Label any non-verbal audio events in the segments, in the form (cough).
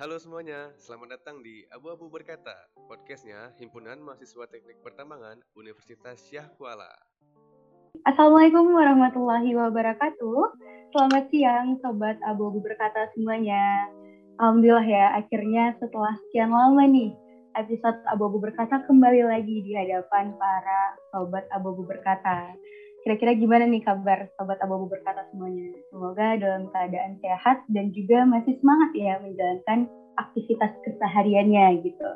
Halo semuanya, selamat datang di Abu-Abu Berkata, podcastnya Himpunan Mahasiswa Teknik Pertambangan Universitas Syah Kuala. Assalamualaikum warahmatullahi wabarakatuh. Selamat siang Sobat Abu-Abu Berkata semuanya. Alhamdulillah ya, akhirnya setelah sekian lama nih, episode Abu-Abu Berkata kembali lagi di hadapan para Sobat Abu-Abu Berkata. Kira-kira gimana nih kabar sobat abu berkata semuanya? Semoga dalam keadaan sehat dan juga masih semangat ya menjalankan aktivitas kesehariannya gitu.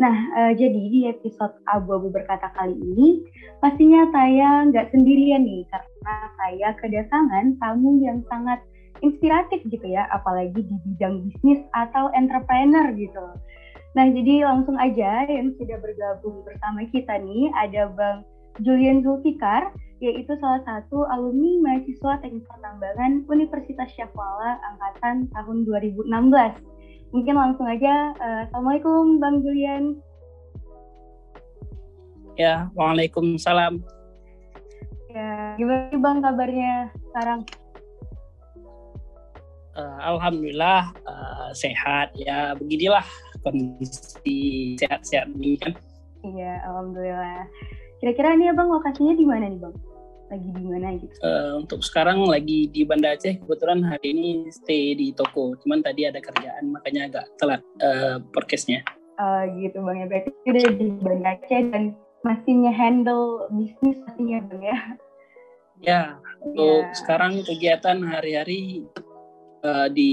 Nah, uh, jadi di episode abu-abu berkata kali ini, pastinya saya nggak sendirian nih, karena saya kedatangan tamu yang sangat inspiratif gitu ya, apalagi di bidang bisnis atau entrepreneur gitu. Nah, jadi langsung aja yang sudah bergabung bersama kita nih, ada Bang Julian Zulfikar, yaitu salah satu alumni mahasiswa Teknik Pertambangan Universitas Syafwala angkatan tahun 2016. Mungkin langsung aja, uh, Assalamualaikum Bang Julian. Ya, Waalaikumsalam. Ya, gimana Bang kabarnya sekarang? Uh, Alhamdulillah uh, sehat ya, beginilah kondisi sehat-sehat ini kan. Iya, Alhamdulillah. Kira-kira nih Bang lokasinya di mana nih Bang? Lagi di mana gitu? Uh, untuk sekarang lagi di Banda Aceh. Kebetulan hari ini stay di toko. Cuman tadi ada kerjaan makanya agak telat uh, podcastnya. Uh, gitu bang ya. Berarti udah di Banda Aceh dan masih handle bisnis pastinya bang ya? Ya, untuk yeah. sekarang kegiatan hari-hari uh, di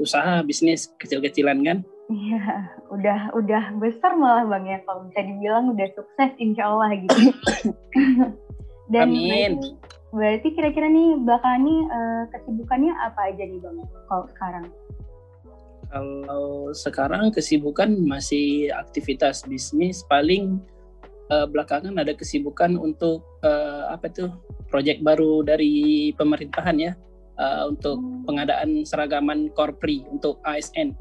usaha bisnis kecil-kecilan kan? Iya, udah udah besar malah bang ya kalau bisa dibilang udah sukses insya Allah gitu. (coughs) Dan Amin. Berarti, kira-kira nih belakangan nih uh, kesibukannya apa aja nih bang kalau sekarang? Kalau sekarang kesibukan masih aktivitas bisnis paling uh, belakangan ada kesibukan untuk uh, apa tuh proyek baru dari pemerintahan ya uh, untuk hmm. pengadaan seragaman korpri untuk ASN.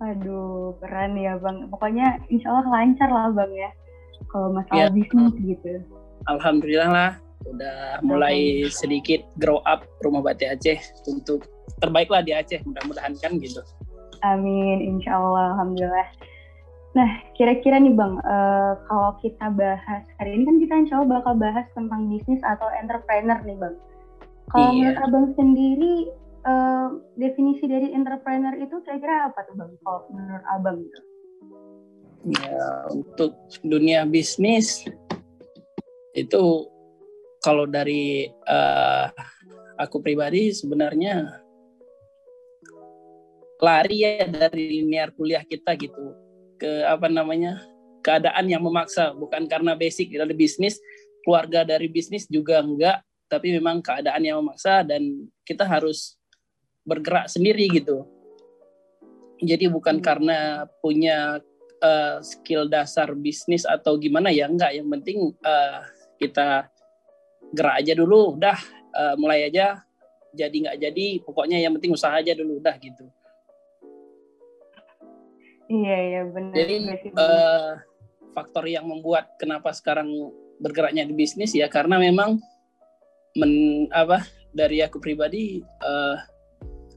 Aduh keren ya bang. Pokoknya insya Allah lancar lah bang ya kalau masalah ya. bisnis gitu alhamdulillah lah udah mulai sedikit grow up rumah batik Aceh untuk terbaik lah di Aceh mudah-mudahan kan gitu. Amin, insya Allah, alhamdulillah. Nah, kira-kira nih Bang, uh, kalau kita bahas hari ini kan kita insya Allah bakal bahas tentang bisnis atau entrepreneur nih Bang. Kalau iya. menurut Abang sendiri, uh, definisi dari entrepreneur itu kira-kira apa tuh Bang? Kalau menurut Abang? Ya, untuk dunia bisnis itu kalau dari uh, aku pribadi sebenarnya lari ya dari linear kuliah kita gitu. Ke apa namanya keadaan yang memaksa. Bukan karena basic dari bisnis keluarga dari bisnis juga enggak tapi memang keadaan yang memaksa dan kita harus bergerak sendiri gitu. Jadi bukan hmm. karena punya uh, skill dasar bisnis atau gimana ya enggak. Yang penting uh, kita gerak aja dulu udah uh, mulai aja jadi nggak jadi pokoknya yang penting usaha aja dulu udah gitu. Iya iya benar jadi uh, faktor yang membuat kenapa sekarang bergeraknya di bisnis ya karena memang men apa dari aku pribadi uh,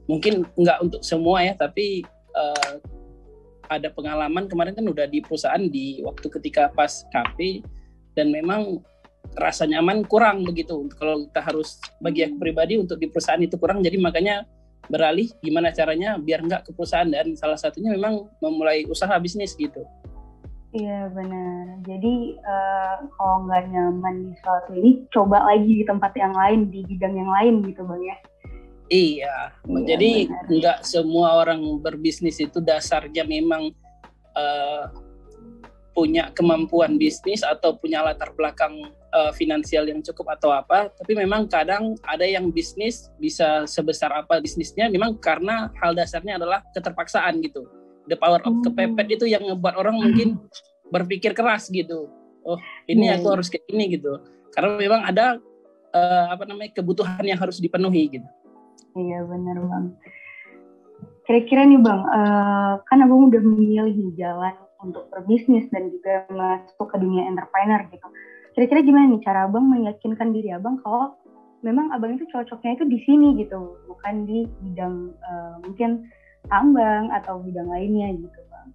mungkin nggak untuk semua ya tapi uh, ada pengalaman kemarin kan udah di perusahaan di waktu ketika pas KP dan memang rasa nyaman kurang begitu. Kalau kita harus bagi aku pribadi untuk di perusahaan itu kurang jadi makanya beralih gimana caranya biar nggak ke perusahaan. Dan salah satunya memang memulai usaha bisnis gitu. Iya benar. Jadi uh, kalau nggak nyaman di suatu ini coba lagi di tempat yang lain di bidang yang lain gitu bang ya? Iya, iya jadi nggak semua orang berbisnis itu dasarnya memang uh, punya kemampuan bisnis atau punya latar belakang uh, finansial yang cukup atau apa, tapi memang kadang ada yang bisnis bisa sebesar apa bisnisnya memang karena hal dasarnya adalah keterpaksaan gitu. The power of hmm. kepepet itu yang ngebuat orang mungkin berpikir keras gitu. Oh, ini aku harus kayak ini gitu. Karena memang ada uh, apa namanya kebutuhan yang harus dipenuhi gitu. Iya benar bang. Kira-kira nih bang, uh, kan abang udah memilih jalan untuk berbisnis dan juga masuk ke dunia entrepreneur gitu. Kira-kira gimana nih cara abang meyakinkan diri abang kalau memang abang itu cocoknya itu di sini gitu, bukan di bidang uh, mungkin tambang atau bidang lainnya gitu bang?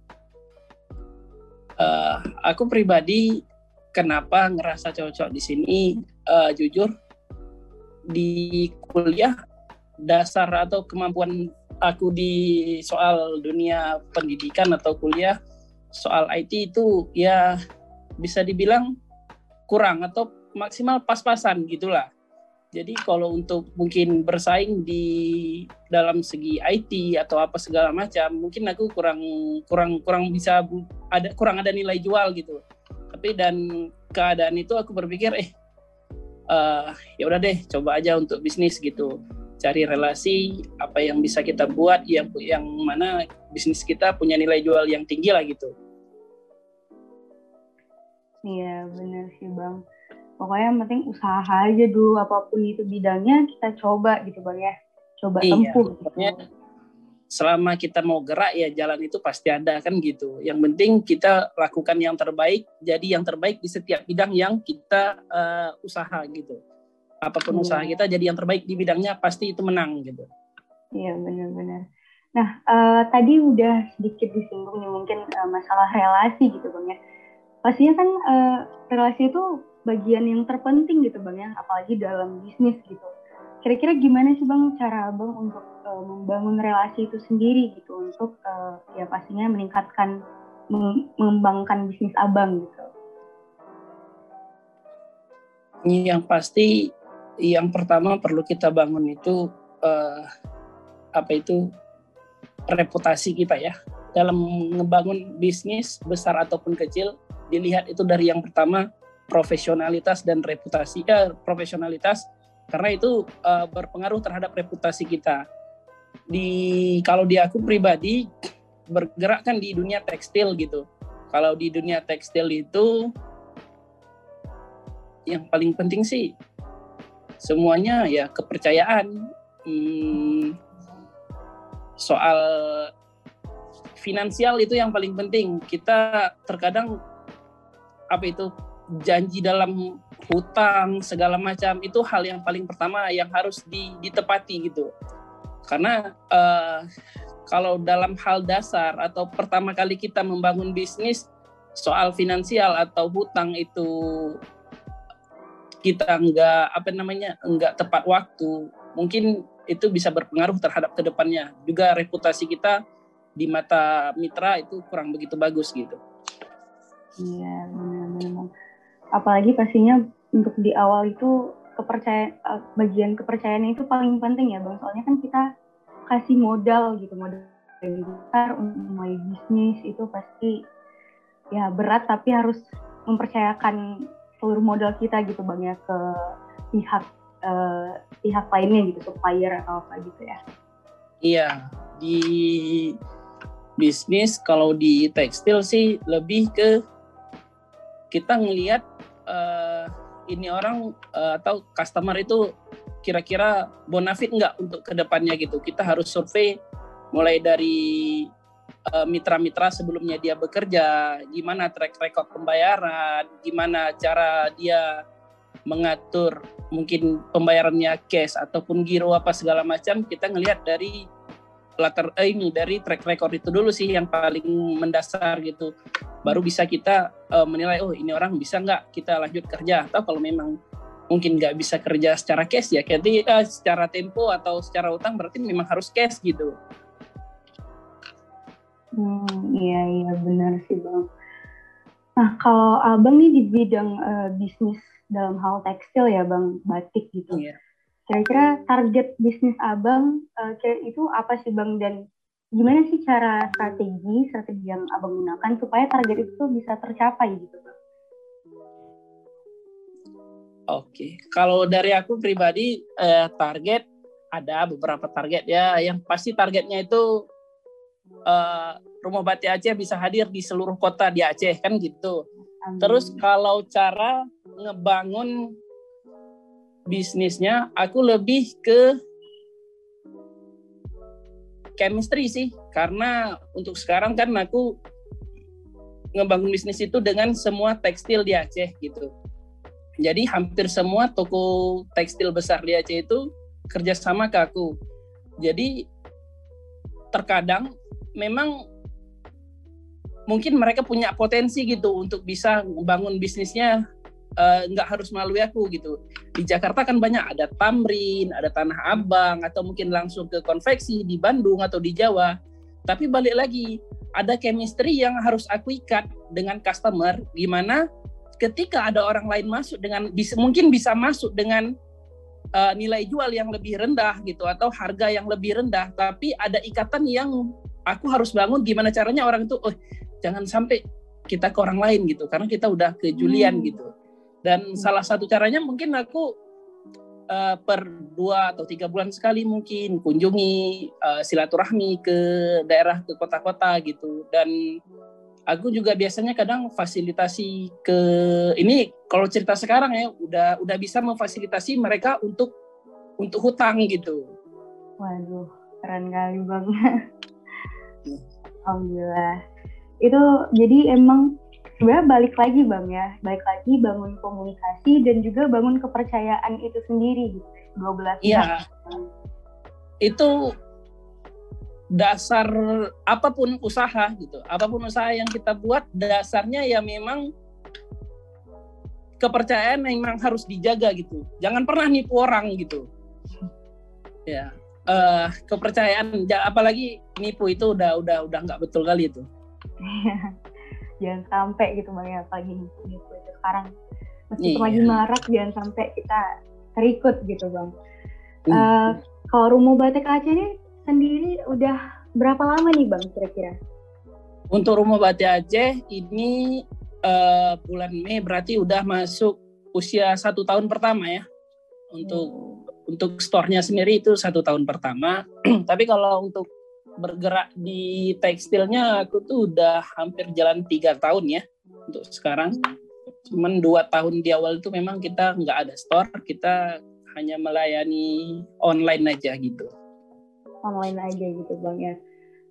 Uh, aku pribadi kenapa ngerasa cocok di sini uh, jujur di kuliah dasar atau kemampuan aku di soal dunia pendidikan atau kuliah soal IT itu ya bisa dibilang kurang atau maksimal pas-pasan gitulah. Jadi kalau untuk mungkin bersaing di dalam segi IT atau apa segala macam, mungkin aku kurang kurang kurang bisa ada kurang ada nilai jual gitu. Tapi dan keadaan itu aku berpikir eh uh, ya udah deh coba aja untuk bisnis gitu. Cari relasi apa yang bisa kita buat yang yang mana bisnis kita punya nilai jual yang tinggi lah gitu. Iya benar sih bang. Pokoknya yang penting usaha aja dulu apa pun itu bidangnya kita coba gitu bang ya. Coba iya, tempuh gitu. selama kita mau gerak ya jalan itu pasti ada kan gitu. Yang penting kita lakukan yang terbaik jadi yang terbaik di setiap bidang yang kita uh, usaha gitu. Apa pun hmm. usaha kita jadi yang terbaik di bidangnya pasti itu menang gitu. Iya benar-benar nah uh, tadi udah sedikit disinggung nih mungkin uh, masalah relasi gitu bang ya pastinya kan uh, relasi itu bagian yang terpenting gitu bang ya. Apalagi dalam bisnis gitu. Kira-kira gimana sih bang cara abang untuk uh, membangun relasi itu sendiri gitu? Untuk uh, ya pastinya meningkatkan mengembangkan bisnis abang gitu. Yang pasti yang pertama perlu kita bangun itu uh, apa itu reputasi kita ya. Dalam ngebangun bisnis besar ataupun kecil dilihat itu dari yang pertama profesionalitas dan reputasi ya profesionalitas. Karena itu uh, berpengaruh terhadap reputasi kita. Di kalau di aku pribadi bergerak kan di dunia tekstil gitu. Kalau di dunia tekstil itu yang paling penting sih semuanya ya kepercayaan. Hmm, soal finansial itu yang paling penting. Kita terkadang apa itu janji dalam hutang segala macam itu hal yang paling pertama yang harus ditepati gitu karena uh, kalau dalam hal dasar atau pertama kali kita membangun bisnis soal finansial atau hutang itu kita enggak apa namanya enggak tepat waktu mungkin itu bisa berpengaruh terhadap ke depannya juga reputasi kita di mata mitra itu kurang begitu bagus gitu. Iya benar-benar apalagi pastinya untuk di awal itu kepercayaan eh, bagian kepercayaan itu paling penting ya bang. Soalnya kan kita kasih modal gitu modal yang besar untuk mulai bisnis itu pasti ya berat tapi harus mempercayakan seluruh modal kita gitu bang ya ke pihak uh, pihak lainnya gitu supplier atau apa gitu ya. Iya di bisnis kalau di tekstil sih lebih ke kita ngelihat uh, ini orang uh, atau customer itu kira-kira bonafit nggak untuk ke depannya gitu. Kita harus survei mulai dari eh, mitra-mitra sebelumnya dia bekerja, gimana track record pembayaran, gimana cara dia mengatur mungkin pembayarannya cash ataupun giro apa segala macam. Kita ngelihat dari latar eh, ini dari track record itu dulu sih yang paling mendasar gitu. Baru bisa kita uh, menilai oh ini orang bisa nggak kita lanjut kerja? Atau kalau memang mungkin nggak bisa kerja secara cash ya jadi uh, secara tempo atau secara utang berarti memang harus cash gitu. Hmm iya iya benar sih bang. Nah kalau abang nih di bidang uh, bisnis dalam hal tekstil ya bang batik gitu. Yeah Kira-kira target bisnis abang uh, itu apa sih bang dan gimana sih cara strategi strategi yang abang gunakan supaya target itu bisa tercapai gitu bang? Oke, kalau dari aku pribadi eh, target ada beberapa target ya. Yang pasti targetnya itu eh, rumah batik Aceh bisa hadir di seluruh kota di Aceh kan gitu. Terus kalau cara ngebangun bisnisnya aku lebih ke chemistry sih. Karena untuk sekarang kan aku ngebangun bisnis itu dengan semua tekstil di Aceh gitu. Jadi hampir semua toko tekstil besar di Aceh itu kerjasama ke aku. Jadi terkadang memang mungkin mereka punya potensi gitu untuk bisa membangun bisnisnya uh, nggak harus melalui aku gitu. Di Jakarta kan banyak ada Tamrin, ada Tanah Abang, atau mungkin langsung ke konveksi di Bandung atau di Jawa. Tapi balik lagi, ada chemistry yang harus aku ikat dengan customer, gimana ketika ada orang lain masuk dengan bisa mungkin bisa masuk dengan uh, nilai jual yang lebih rendah gitu atau harga yang lebih rendah, tapi ada ikatan yang aku harus bangun gimana caranya orang itu, oh jangan sampai kita ke orang lain gitu, karena kita udah ke Julian hmm. gitu. Dan hmm. salah satu caranya mungkin aku uh, per dua atau tiga bulan sekali mungkin kunjungi uh, silaturahmi ke daerah ke kota-kota gitu dan aku juga biasanya kadang fasilitasi ke ini kalau cerita sekarang ya udah udah bisa memfasilitasi mereka untuk untuk hutang gitu. Waduh, keren kali bang. Iya. Alhamdulillah. Itu jadi emang sebenarnya balik lagi bang ya, balik lagi bangun komunikasi dan juga bangun kepercayaan itu sendiri gitu. Dua belas. Iya. Itu dasar apa pun usaha gitu apa pun usaha yang kita buat dasarnya ya memang kepercayaan memang harus dijaga gitu jangan pernah nipu orang gitu ya uh, kepercayaan apalagi nipu itu udah udah udah nggak betul kali itu (laughs) jangan sampai gitu bang ya apalagi itu sekarang meskipun iya. lagi marak jangan sampai kita terikut gitu bang uh, kalau rumah batik Aceh ini sendiri udah berapa lama nih Bang kira-kira? Untuk rumah batik Aceh ini uh, bulan Mei berarti udah masuk usia satu tahun pertama ya. Untuk hmm. untuk store-nya sendiri itu satu tahun pertama. (clears throat) Tapi kalau untuk bergerak di tekstilnya aku tuh udah hampir jalan tiga tahun ya untuk sekarang. Cuman dua tahun di awal itu memang kita nggak ada store, kita hanya melayani online aja gitu online aja gitu bang ya.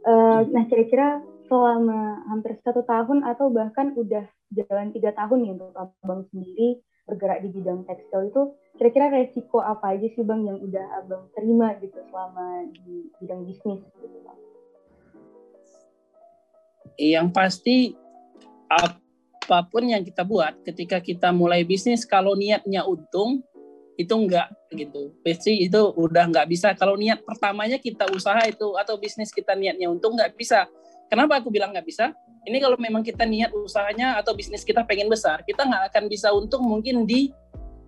Uh, nah kira-kira selama hampir satu tahun atau bahkan udah jalan tiga tahun nih untuk abang sendiri bergerak di bidang tekstil itu kira-kira resiko apa aja sih bang yang udah abang terima gitu selama di bidang bisnis gitu bang? Yang pasti apa pun yang kita buat ketika kita mulai bisnis kalau niatnya untung itu enggak gitu. Pasti itu udah nggak bisa. Kalau niat pertamanya kita usaha itu atau bisnis kita niatnya untung nggak bisa. Kenapa aku bilang nggak bisa? Ini kalau memang kita niat usahanya atau bisnis kita pengen besar kita nggak akan bisa untung mungkin di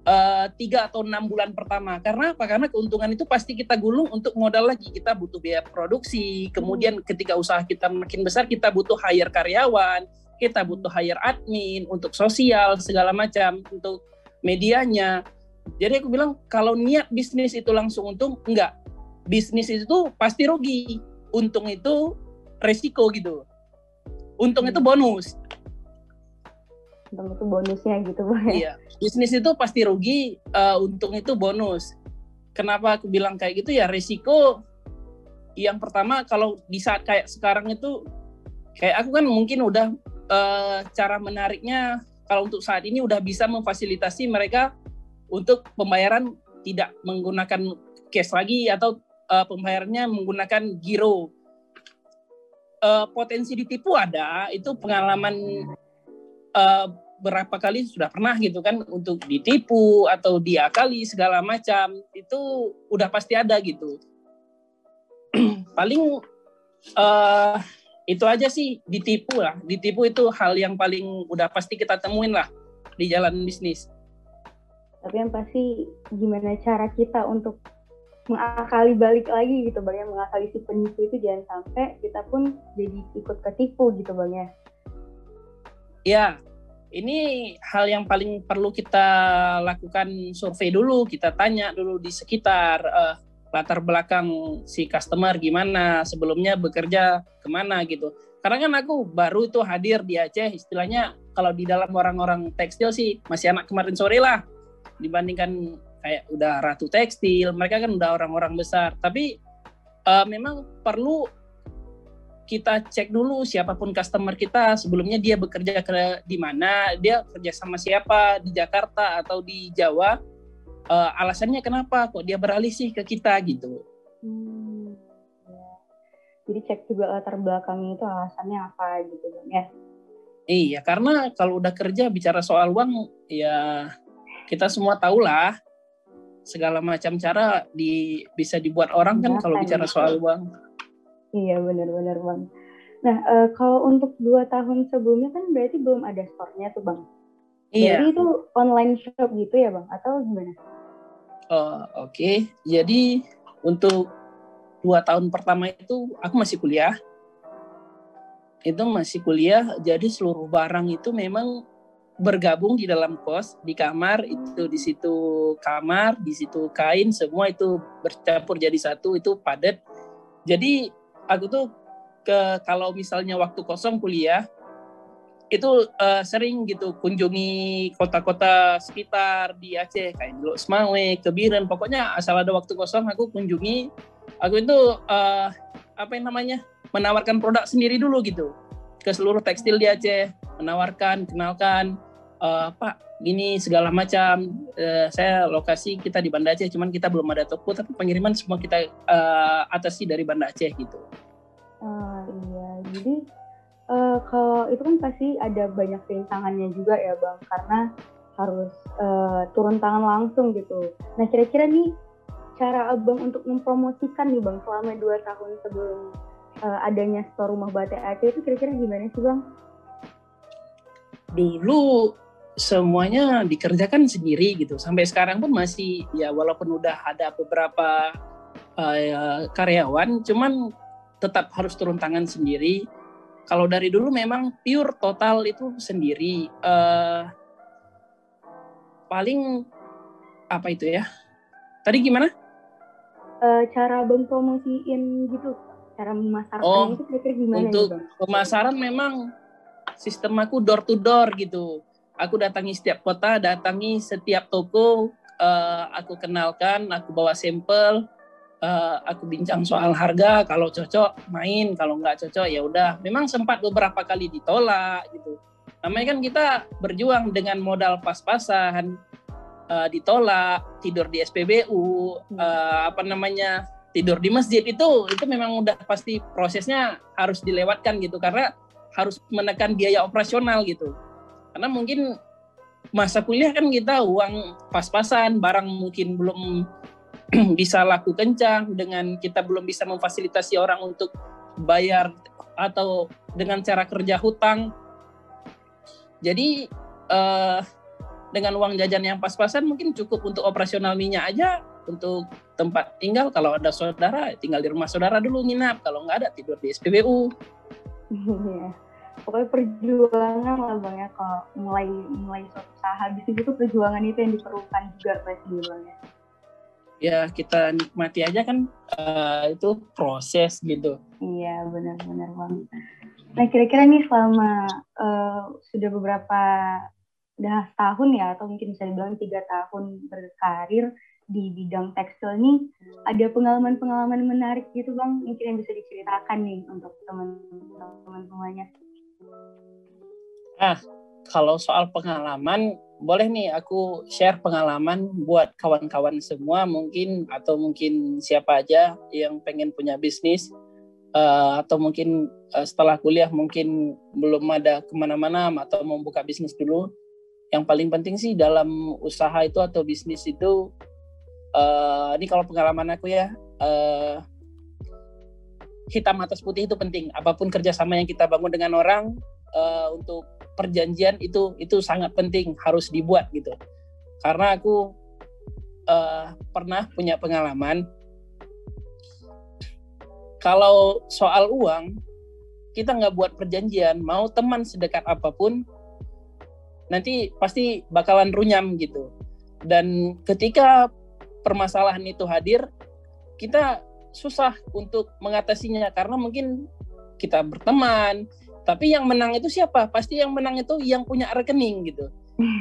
uh, tiga atau enam bulan pertama karena apa karena keuntungan itu pasti kita gulung untuk modal lagi kita butuh biaya produksi kemudian ketika usaha kita makin besar kita butuh hire karyawan kita butuh hire admin untuk sosial segala macam untuk medianya jadi aku bilang kalau niat bisnis itu langsung untung, enggak. Bisnis itu pasti rugi. Untung itu resiko gitu. Untung hmm. itu bonus. Untung itu bonusnya gitu, Pak. Iya. Bisnis itu pasti rugi, uh, untung itu bonus. Kenapa aku bilang kayak gitu ya resiko yang pertama kalau di saat kayak sekarang itu kayak aku kan mungkin udah uh, cara menariknya kalau untuk saat ini udah bisa memfasilitasi mereka untuk pembayaran tidak menggunakan cash lagi atau uh, pembayarannya menggunakan giro. Uh, potensi ditipu ada, itu pengalaman uh, berapa kali sudah pernah gitu kan untuk ditipu atau diakali segala macam itu udah pasti ada gitu. (clears throat) paling uh, itu aja sih ditipu lah, ditipu itu hal yang paling udah pasti kita temuin lah di jalan bisnis. Tapi yang pasti gimana cara kita untuk mengakali balik lagi gitu bang ya? Mengakali si penipu itu jangan sampai kita pun jadi ikut ketipu gitu bang ya? Ya ini hal yang paling perlu kita lakukan survei dulu kita tanya dulu di sekitar uh, latar belakang si customer gimana sebelumnya bekerja ke mana gitu. Karena kan aku baru itu hadir di Aceh istilahnya kalau di dalam orang-orang tekstil sih masih anak kemarin sore lah dibandingkan kayak udah ratu tekstil mereka kan udah orang-orang besar. Tapi uh, memang perlu kita cek dulu siapa pun customer kita sebelumnya dia bekerja ke di mana dia kerja sama siapa di Jakarta atau di Jawa uh, alasannya kenapa kok dia beralih sih ke kita gitu hmm, ya. Jadi cek juga latar belakangnya itu alasannya apa gitu bang ya. Iya, karena kalau udah kerja bicara soal uang, ya kita semua tahu lah segala macam cara di bisa dibuat orang kan kalau bicara soal uang. Iya benar-benar bang. Nah uh, kalau untuk dua tahun sebelumnya kan berarti belum ada store-nya tuh bang. Iya. Jadi itu online shop gitu ya bang atau gimana? Uh, Oke, okay. jadi untuk dua tahun pertama itu aku masih kuliah. Itu masih kuliah, jadi seluruh barang itu memang bergabung di dalam kos di kamar itu di situ kamar di situ kain semua itu bercampur jadi satu itu padat jadi aku tuh ke kalau misalnya waktu kosong kuliah itu uh, sering gitu kunjungi kota-kota sekitar di Aceh kayak dulu Semawe, Kebiren, pokoknya asal ada waktu kosong aku kunjungi. Aku itu uh, apa yang namanya menawarkan produk sendiri dulu gitu ke seluruh tekstil di Aceh, menawarkan, kenalkan uh, Pak gini segala macam. Uh, saya lokasi kita di Banda Aceh cuman kita belum ada toko tapi pengiriman semua kita uh, atasi dari Banda Aceh gitu. Uh, iya. Jadi uh, kalau itu kan pasti ada banyak rintangannya juga ya bang karena harus uh, turun tangan langsung gitu. Nah kira-kira nih cara abang untuk mempromosikan nih bang selama dua tahun sebelum uh, adanya store rumah batik Aceh itu kira-kira gimana sih bang? Dulu semuanya dikerjakan sendiri gitu. Sampai sekarang pun masih ya walaupun udah ada beberapa uh, karyawan, cuman tetap harus turun tangan sendiri. Kalau dari dulu memang pure total itu sendiri. Uh, paling apa itu ya? Tadi gimana? Uh, cara bang promosiin gitu, cara memasarkan oh, itu kira-kira gimana? Untuk ya, pemasaran memang sistem aku door to door gitu aku datangi setiap kota, datangi setiap toko, uh, aku kenalkan, aku bawa sampel, uh, aku bincang soal harga, kalau cocok main, kalau nggak cocok ya udah. Memang sempat beberapa kali ditolak gitu. Namanya kan kita berjuang dengan modal pas-pasan, uh, ditolak, tidur di SPBU, uh, apa namanya tidur di masjid itu itu memang udah pasti prosesnya harus dilewatkan gitu karena harus menekan biaya operasional gitu karena mungkin masa kuliah kan kita uang pas-pasan, barang mungkin belum (clears throat) bisa laku kencang, dengan kita belum bisa memfasilitasi orang untuk bayar atau dengan cara kerja hutang. Jadi uh, dengan uang jajan yang pas-pasan mungkin cukup untuk operasional minyak aja untuk tempat tinggal kalau ada saudara tinggal di rumah saudara dulu nginap kalau nggak ada tidur di SPBU. (laughs) Pokoknya perjuangan lah bang ya. Kalau mulai mulai suatu usaha bisnis itu perjuangan itu yang diperlukan juga pasti bang ya. Ya kita nikmati aja kan uh, itu proses gitu. Iya benar-benar bang. Nah kira-kira nih selama uh, sudah beberapa udah tahun ya atau mungkin bisa dibilang tiga tahun berkarir di bidang tekstil nih ada pengalaman-pengalaman menarik gitu bang mungkin yang bisa diceritakan nih untuk teman-teman semuanya Nah, kalau soal pengalaman, boleh nih aku share pengalaman buat kawan-kawan semua mungkin atau mungkin siapa aja yang pengen punya bisnis uh, atau mungkin uh, setelah kuliah mungkin belum ada ke mana-mana atau mau buka bisnis dulu. Yang paling penting sih dalam usaha itu atau bisnis itu, uh, ini kalau pengalaman aku ya, uh, hitam atas putih itu penting. Apa pun kerjasama yang kita bangun dengan orang uh, untuk perjanjian itu itu sangat penting harus dibuat gitu karena aku uh, pernah punya pengalaman kalau soal uang kita nggak buat perjanjian mau teman sedekat apa pun nanti pasti bakalan runyam gitu dan ketika permasalahan itu hadir kita susah untuk mengatasinya karena mungkin kita berteman tapi yang menang itu siapa? Pasti yang menang itu yang punya rekening gitu.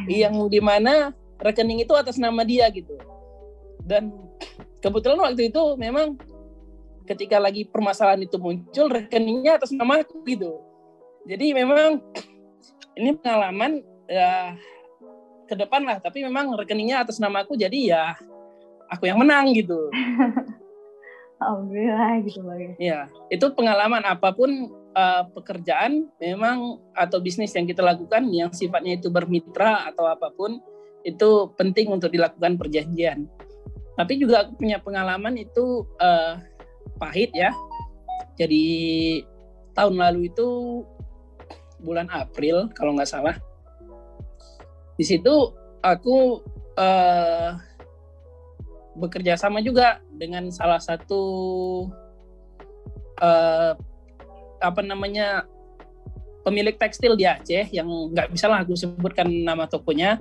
yang di mana rekening itu atas nama dia gitu. Dan kebetulan waktu itu memang ketika lagi permasalahan itu muncul rekeningnya atas nama aku gitu. Jadi memang ini pengalaman ya ke depan lah. Tapi memang rekeningnya atas nama aku jadi ya aku yang menang gitu. (laughs) Alhamdulillah gitu bang ya. Iya, itu pengalaman apa pun uh, pekerjaan memang atau bisnis yang kita lakukan yang sifatnya itu bermitra atau apa pun itu penting untuk dilakukan perjanjian. Tapi juga aku punya pengalaman itu uh, pahit ya. Jadi tahun lalu itu bulan April kalau nggak salah. Di situ aku uh, bekerja sama juga dengan salah satu uh, apa namanya pemilik tekstil di Aceh yang nggak bisa lah aku sebutkan nama tokonya.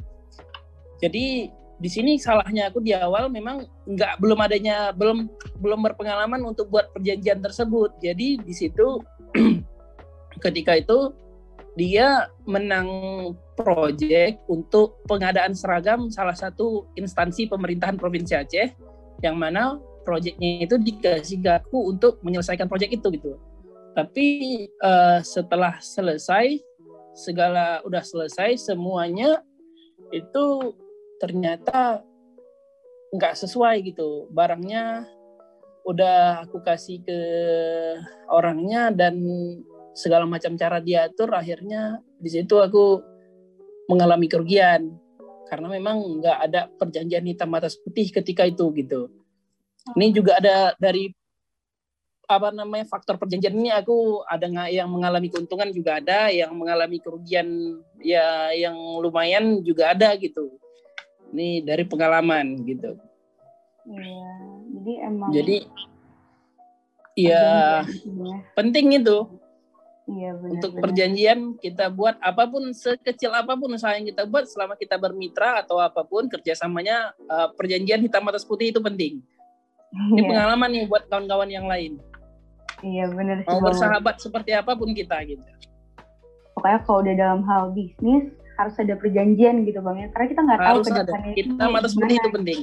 Jadi di sini salahnya aku di awal memang nggak belum adanya belum belum berpengalaman untuk buat perjanjian tersebut. Jadi di situ (clears throat) ketika itu dia menang proyek untuk pengadaan seragam salah satu instansi pemerintahan Provinsi Aceh yang mana proyeknya itu dikasih ke aku untuk menyelesaikan proyek itu gitu. Tapi uh, setelah selesai segala udah selesai semuanya itu ternyata nggak sesuai gitu barangnya udah aku kasih ke orangnya dan segala macam cara diatur akhirnya di situ aku mengalami kerugian karena memang nggak ada perjanjian hitam atas putih ketika itu gitu. Ini juga ada dari apa namanya faktor perjanjian ini aku ada nggak yang mengalami keuntungan juga ada, yang mengalami kerugian ya yang lumayan juga ada gitu. Ini dari pengalaman gitu. Iya, jadi emang. Jadi ya penting itu Iya, benar, untuk benar. perjanjian kita buat apa pun sekecil apa pun usaha yang kita buat selama kita bermitra atau apa pun kerjasamanya uh, perjanjian hitam atas putih itu penting. Ini Iya, pengalaman nih buat kawan-kawan yang lain. iya benar Mau bersahabat seperti apa pun kita gitu. Pokoknya kalau udah dalam hal bisnis harus ada perjanjian gitu bang ya, karena kita nggak tahu ke depannya hitam atas putih itu penting.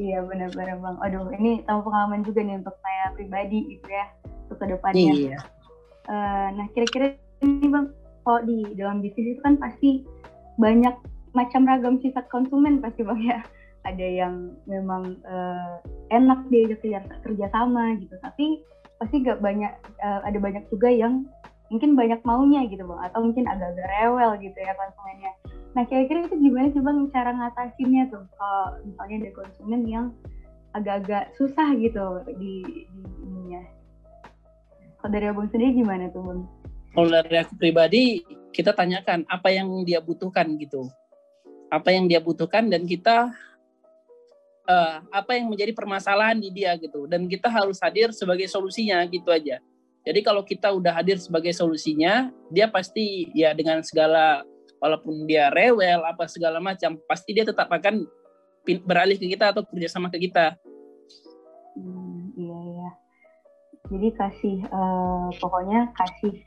Iya benar-benar bang. Aduh ini tahu pengalaman juga nih untuk saya pribadi gitu ya untuk ke depannya. Iya. Eh, nah kira-kira ini bang, kalau di dalam bisnis itu kan pasti banyak macam ragam sifat konsumen pasti bang ya. Ada yang memang eh, enak diajak kerja, kerja sama gitu, tapi pasti gak banyak eh, ada banyak juga yang mungkin banyak maunya gitu bang, atau mungkin agak-agak rewel gitu ya konsumennya. Nah kira-kira itu gimana sih bang cara ngatasinnya tuh kalau misalnya ada konsumen yang agak-agak susah gitu di, di ininya. Kalau dari abang sendiri gimana tuh bang? Kalau dari aku pribadi kita tanyakan apa yang dia butuhkan gitu. Apa yang dia butuhkan dan kita eh, apa yang menjadi permasalahan di dia gitu dan kita harus hadir sebagai solusinya gitu aja. Jadi kalau kita udah hadir sebagai solusinya, dia pasti ya dengan segala walaupun dia rewel apa segala macam, pasti dia tetap akan beralih ke kita atau kerjasama ke kita. Hmm. Jadi kasih eh, pokoknya kasih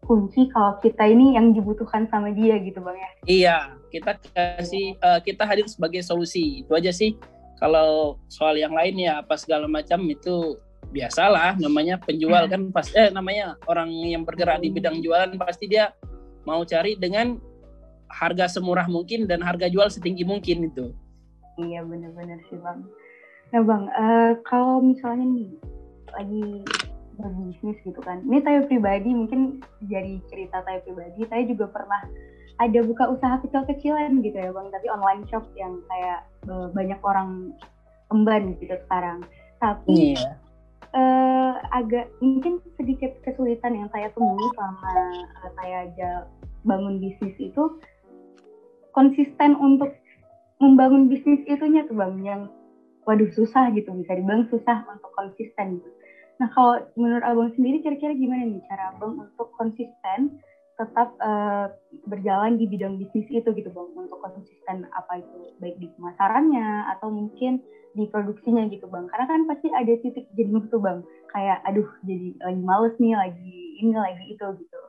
kunci kalau kita ini yang dibutuhkan sama dia gitu bang ya. Iya, kita kasih eh, kita hadir sebagai solusi. Itu aja sih. Kalau soal yang lain ya apa segala macam itu biasalah namanya penjual kan pas eh namanya orang yang bergerak di bidang jualan pasti dia mau cari dengan harga semurah mungkin dan harga jual setinggi mungkin itu. Iya benar-benar sih bang. Nah bang, eh, kalau misalnya nih lagi berbisnis gitu kan, ini saya pribadi mungkin jadi cerita saya pribadi, saya juga pernah ada buka usaha kecil-kecilan gitu ya bang, tapi online shop yang kayak eh, banyak orang emban gitu sekarang. Tapi Iya. eh, agak mungkin sedikit kesulitan yang saya temui selama eh, saya aja bangun bisnis itu konsisten untuk membangun bisnis itunya tuh bang yang waduh susah gitu bisa dibilang susah untuk konsisten gitu. Nah kalau menurut abang sendiri kira-kira gimana nih cara abang untuk konsisten tetap eh, berjalan di bidang bisnis itu gitu bang? Untuk konsisten apa itu? Baik di pemasarannya atau mungkin di produksinya gitu bang? Karena kan pasti ada titik jenuh tuh bang. Kayak aduh jadi lagi males nih lagi ini lagi itu gitu.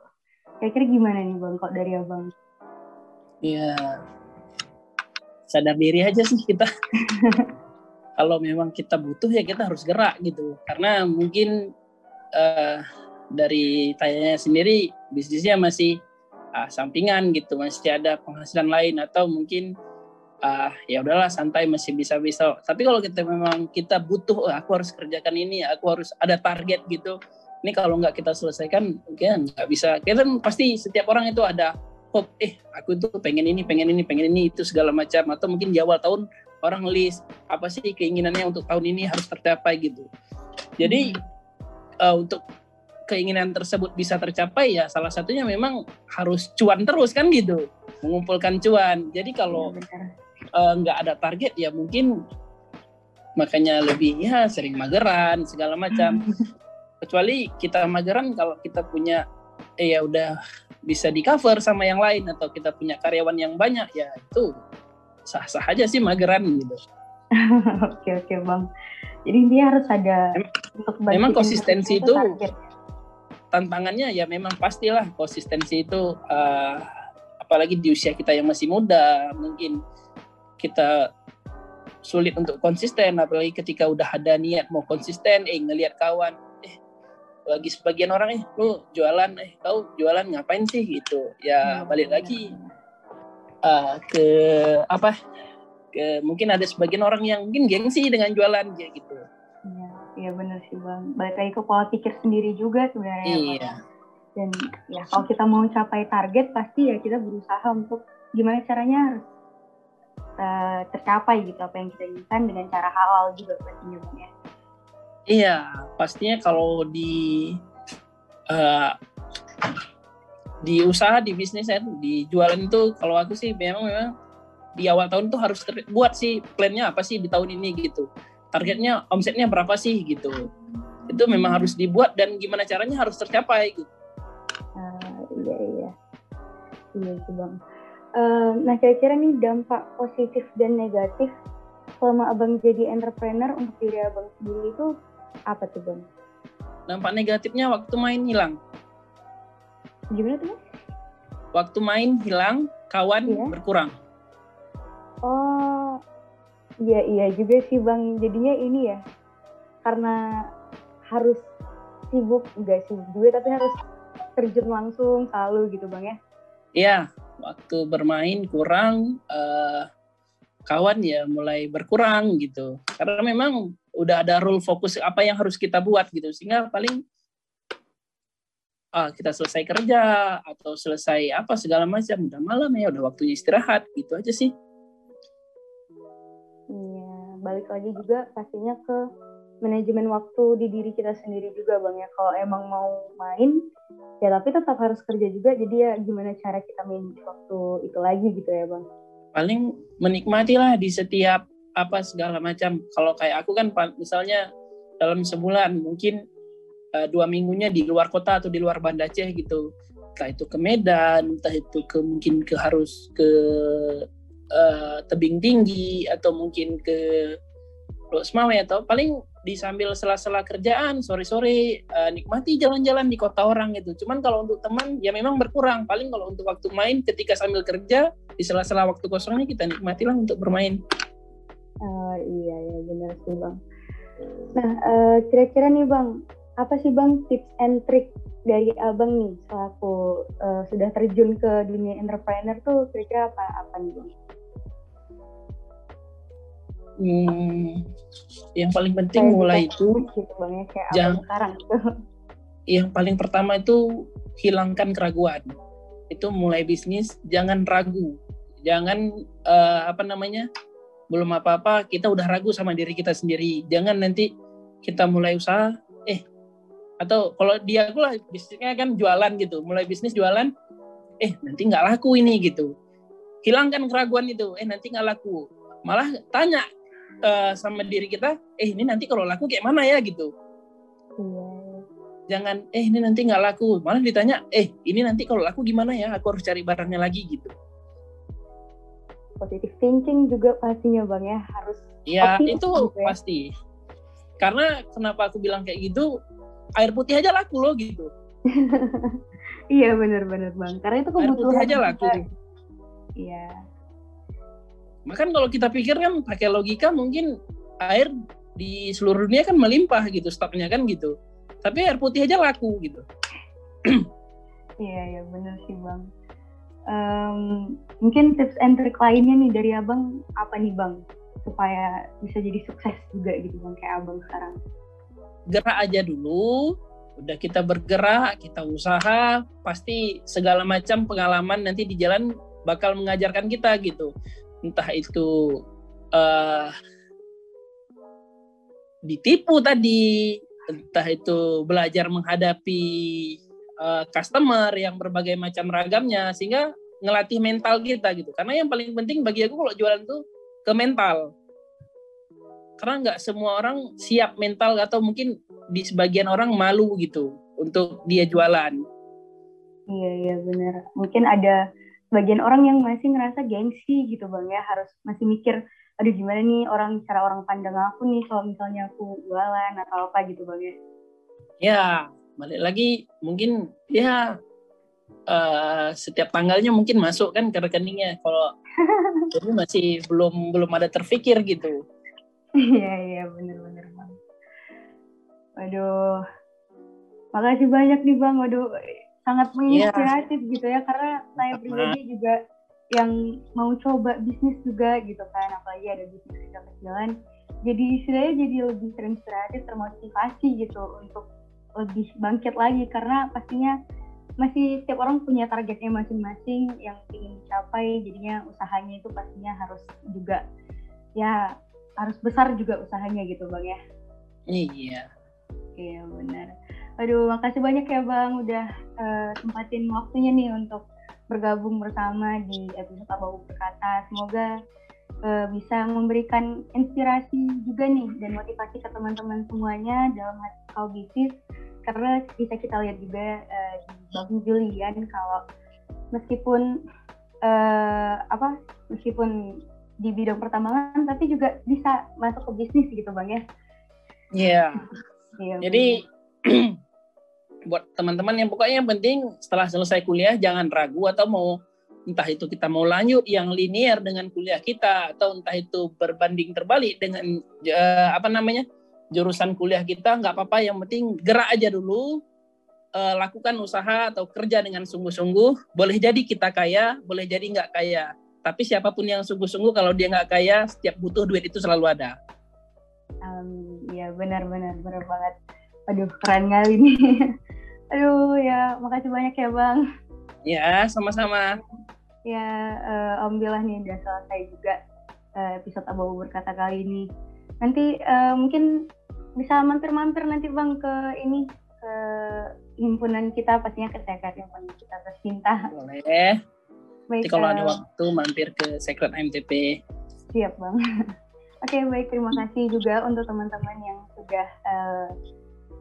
Kira-kira gimana nih bang kok dari abang? Iya. Sadar diri aja sih kita. (laughs) Kalau memang kita butuh ya kita harus gerak gitu. Karena mungkin eh, dari tanyanya sendiri bisnisnya masih ah, sampingan gitu, masih ada penghasilan lain atau mungkin ah ya udahlah santai masih bisa bisa. Tapi kalau kita memang kita butuh oh, aku harus kerjakan ini aku harus ada target gitu. Ini kalau nggak kita selesaikan mungkin nggak bisa. Kita kan pasti setiap orang itu ada hope. Eh aku itu pengen ini pengen ini pengen ini itu segala macam. Atau mungkin di awal tahun orang list apa sih keinginannya untuk tahun ini harus tercapai gitu. Jadi uh, untuk keinginan tersebut bisa tercapai ya salah satunya memang harus cuan terus kan gitu. Mengumpulkan cuan. Jadi kalau ya, Eh, nggak uh, ada target ya mungkin makanya lebih ya sering mageran segala macam. (laughs) Kecuali kita mageran kalau kita punya eh ya udah bisa di cover sama yang lain atau kita punya karyawan yang banyak ya itu sah-sah aja sih mageran gitu. (laughs) oke oke bang. Jadi dia harus ada memang, untuk memang konsistensi itu, itu tantangannya ya memang pastilah konsistensi itu uh, apalagi di usia kita yang masih muda mungkin kita sulit untuk konsisten apalagi ketika udah ada niat mau konsisten eh ngelihat kawan eh bagi sebagian orang eh lu jualan eh kau jualan ngapain sih gitu ya hmm. balik lagi uh, ke apa ke mungkin ada sebagian orang yang mungkin gengsi dengan jualan kayak gitu. Iya iya benar sih bang. Balik lagi ke pola pikir sendiri juga sebenarnya iya. Dan ya kalau kita mau capai target pasti ya kita berusaha untuk gimana caranya harus uh, tercapai gitu apa yang kita inginkan dengan cara halal juga pastinya bang ya. Iya, pastinya kalau di uh, di usaha di bisnis ya di jualan itu kalau aku sih memang memang di awal tahun tuh harus buat sih plannya apa sih di tahun ini gitu. Targetnya omsetnya berapa sih gitu. Itu memang harus dibuat dan gimana caranya harus tercapai gitu. Uh, iya iya. Iya itu bang. Uh, nah kira-kira nih dampak positif dan negatif selama abang jadi entrepreneur untuk diri abang sendiri itu apa tuh bang? Dampak negatifnya waktu main hilang. Gimana tuh? Waktu main hilang, kawan iya? berkurang. Oh, iya iya juga sih bang. Jadinya ini ya, karena harus sibuk, enggak sibuk juga tapi harus terjun langsung selalu gitu bang ya? Iya, waktu bermain kurang uh, kawan ya mulai berkurang gitu karena memang udah ada rule fokus apa yang harus kita buat gitu sehingga paling ah, kita selesai kerja atau selesai apa segala macam. Udah malam ya udah waktunya istirahat gitu aja sih. Iya balik lagi juga pastinya ke manajemen waktu di diri kita sendiri juga bang ya. Kalau emang mau main ya tapi tetap harus kerja juga. Jadi ya gimana cara kita main waktu itu lagi gitu ya bang? Paling menikmatilah di setiap apa segala macam. Kalau kayak aku kan misalnya dalam sebulan mungkin uh, dua minggunya di luar kota atau di luar Banda Aceh gitu entah itu ke Medan entah itu ke mungkin ke harus ke uh, tebing tinggi atau mungkin ke Lok Semawe atau paling di sambil sela-sela kerjaan sore-sore uh, nikmati jalan-jalan di kota orang gitu. Cuman kalau untuk teman ya memang berkurang. Paling kalau untuk waktu main ketika sambil kerja di sela-sela waktu kosongnya kita nikmatilah untuk bermain. Uh, iya ya benar sih bang. Nah uh, kira-kira nih bang apa sih bang tips and trick dari abang nih selaku uh, sudah terjun ke dunia entrepreneur tuh kira-kira apa apa nih bang? Hmm, yang paling penting kayak mulai itu gitu bang ya kayak jangan sekarang? (laughs) yang paling pertama itu hilangkan keraguan. Itu mulai bisnis jangan ragu. Jangan uh, apa namanya belum apa-apa kita udah ragu sama diri kita sendiri. Jangan nanti kita mulai usaha eh atau kalau dia aku lah bisnisnya kan jualan gitu. Mulai bisnis jualan eh nanti nggak laku ini gitu. Hilangkan keraguan itu. Eh nanti nggak laku. Malah tanya uh, sama diri kita eh ini nanti kalau laku kayak mana ya? gitu. Iya. jangan eh ini nanti nggak laku. Malah ditanya eh ini nanti kalau laku gimana ya? Aku harus cari barangnya lagi gitu. Positive thinking juga pastinya bang ya. Harus ya itu gitu ya. pasti. Karena kenapa aku bilang kayak gitu air putih aja laku loh gitu. (laughs) Iya benar-benar bang. Karena itu kebutuhan air putih aja laku. Iya. Makan kalau kita pikir kan pakai logika mungkin air di seluruh dunia kan melimpah gitu stoknya kan gitu. Tapi air putih aja laku gitu. (clears throat) iya ya benar sih bang. um, mungkin tips and trick lainnya nih dari abang apa nih bang? Supaya bisa jadi sukses juga gitu bang kayak abang sekarang gerak aja dulu udah kita bergerak kita usaha pasti segala macam pengalaman nanti di jalan bakal mengajarkan kita gitu. Entah itu uh, ditipu tadi entah itu belajar menghadapi uh, customer yang berbagai macam ragamnya sehingga ngelatih mental kita gitu. Karena yang paling penting bagi aku kalau jualan tuh ke mental karena nggak semua orang siap mental atau mungkin di sebagian orang malu gitu untuk dia jualan. Iya iya benar. Mungkin ada sebagian orang yang masih ngerasa gengsi gitu bang ya. Harus masih mikir aduh gimana nih orang cara orang pandang aku nih kalau misalnya aku jualan atau apa gitu bang ya. Ya balik lagi mungkin ya uh, setiap tanggalnya mungkin masuk kan ke rekeningnya. Kalau ini (laughs) masih belum belum ada terpikir gitu iya iya benar-benar bang waduh. Makasih banyak nih bang. Waduh sangat iya. menginspiratif yeah. gitu ya karena saya pribadi juga yang mau coba bisnis juga gitu kan apalagi ada bisnis kecil-kecilan. Jadi istilahnya jadi lebih terinspiratif termotivasi gitu untuk lebih bangkit lagi karena pastinya masih setiap orang punya targetnya masing-masing yang ingin dicapai. Jadinya usahanya itu pastinya harus juga ya harus besar juga usahanya gitu bang ya? Iya. Iya benar. Aduh makasih banyak ya bang udah uh, tempatin waktunya nih untuk bergabung bersama di episode Abawu Berkata. Semoga uh, bisa memberikan inspirasi juga nih dan motivasi ke teman-teman semuanya dalam hal bisnis. Karena bisa kita lihat juga uh, di Bang Julian kalau meskipun uh, apa meskipun di bidang pertambangan tapi juga bisa masuk ke bisnis gitu bang ya. Iya. Yeah. Jadi (clears throat) buat teman-teman yang pokoknya yang penting setelah selesai kuliah jangan ragu atau mau entah itu kita mau lanjut yang linear dengan kuliah kita atau entah itu berbanding terbalik dengan uh, apa namanya jurusan kuliah kita nggak apa-apa yang penting gerak aja dulu uh, lakukan usaha atau kerja dengan sungguh-sungguh boleh jadi kita kaya boleh jadi nggak kaya tapi siapa pun yang sungguh-sungguh kalau dia nggak kaya setiap butuh duit itu selalu ada um, ya benar-benar benar banget aduh keren kali ini (laughs) Aduh ya, makasih banyak ya Bang. Ya, sama-sama. Ya, uh, Alhamdulillah nih udah selesai juga uh, episode Abu berkata kali ini. Nanti uh, mungkin bisa mampir-mampir nanti Bang ke ini ke himpunan kita pastinya ke Secret yang kita tercinta. Boleh. Baik, Nanti kalau uh, ada waktu mampir ke Secret MTP. Siap Bang. (laughs) Oke, okay, baik terima kasih juga untuk teman-teman yang sudah uh,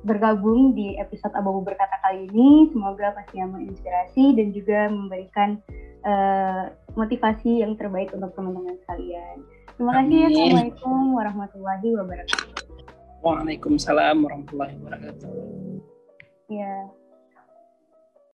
bergabung di episode Abu Berkata kali ini. Semoga pastinya menginspirasi dan juga memberikan uh, motivasi yang terbaik untuk teman-teman sekalian. Terima kasih. Amin. Assalamualaikum warahmatullahi wabarakatuh. Waalaikumsalam warahmatullahi wabarakatuh. Ya.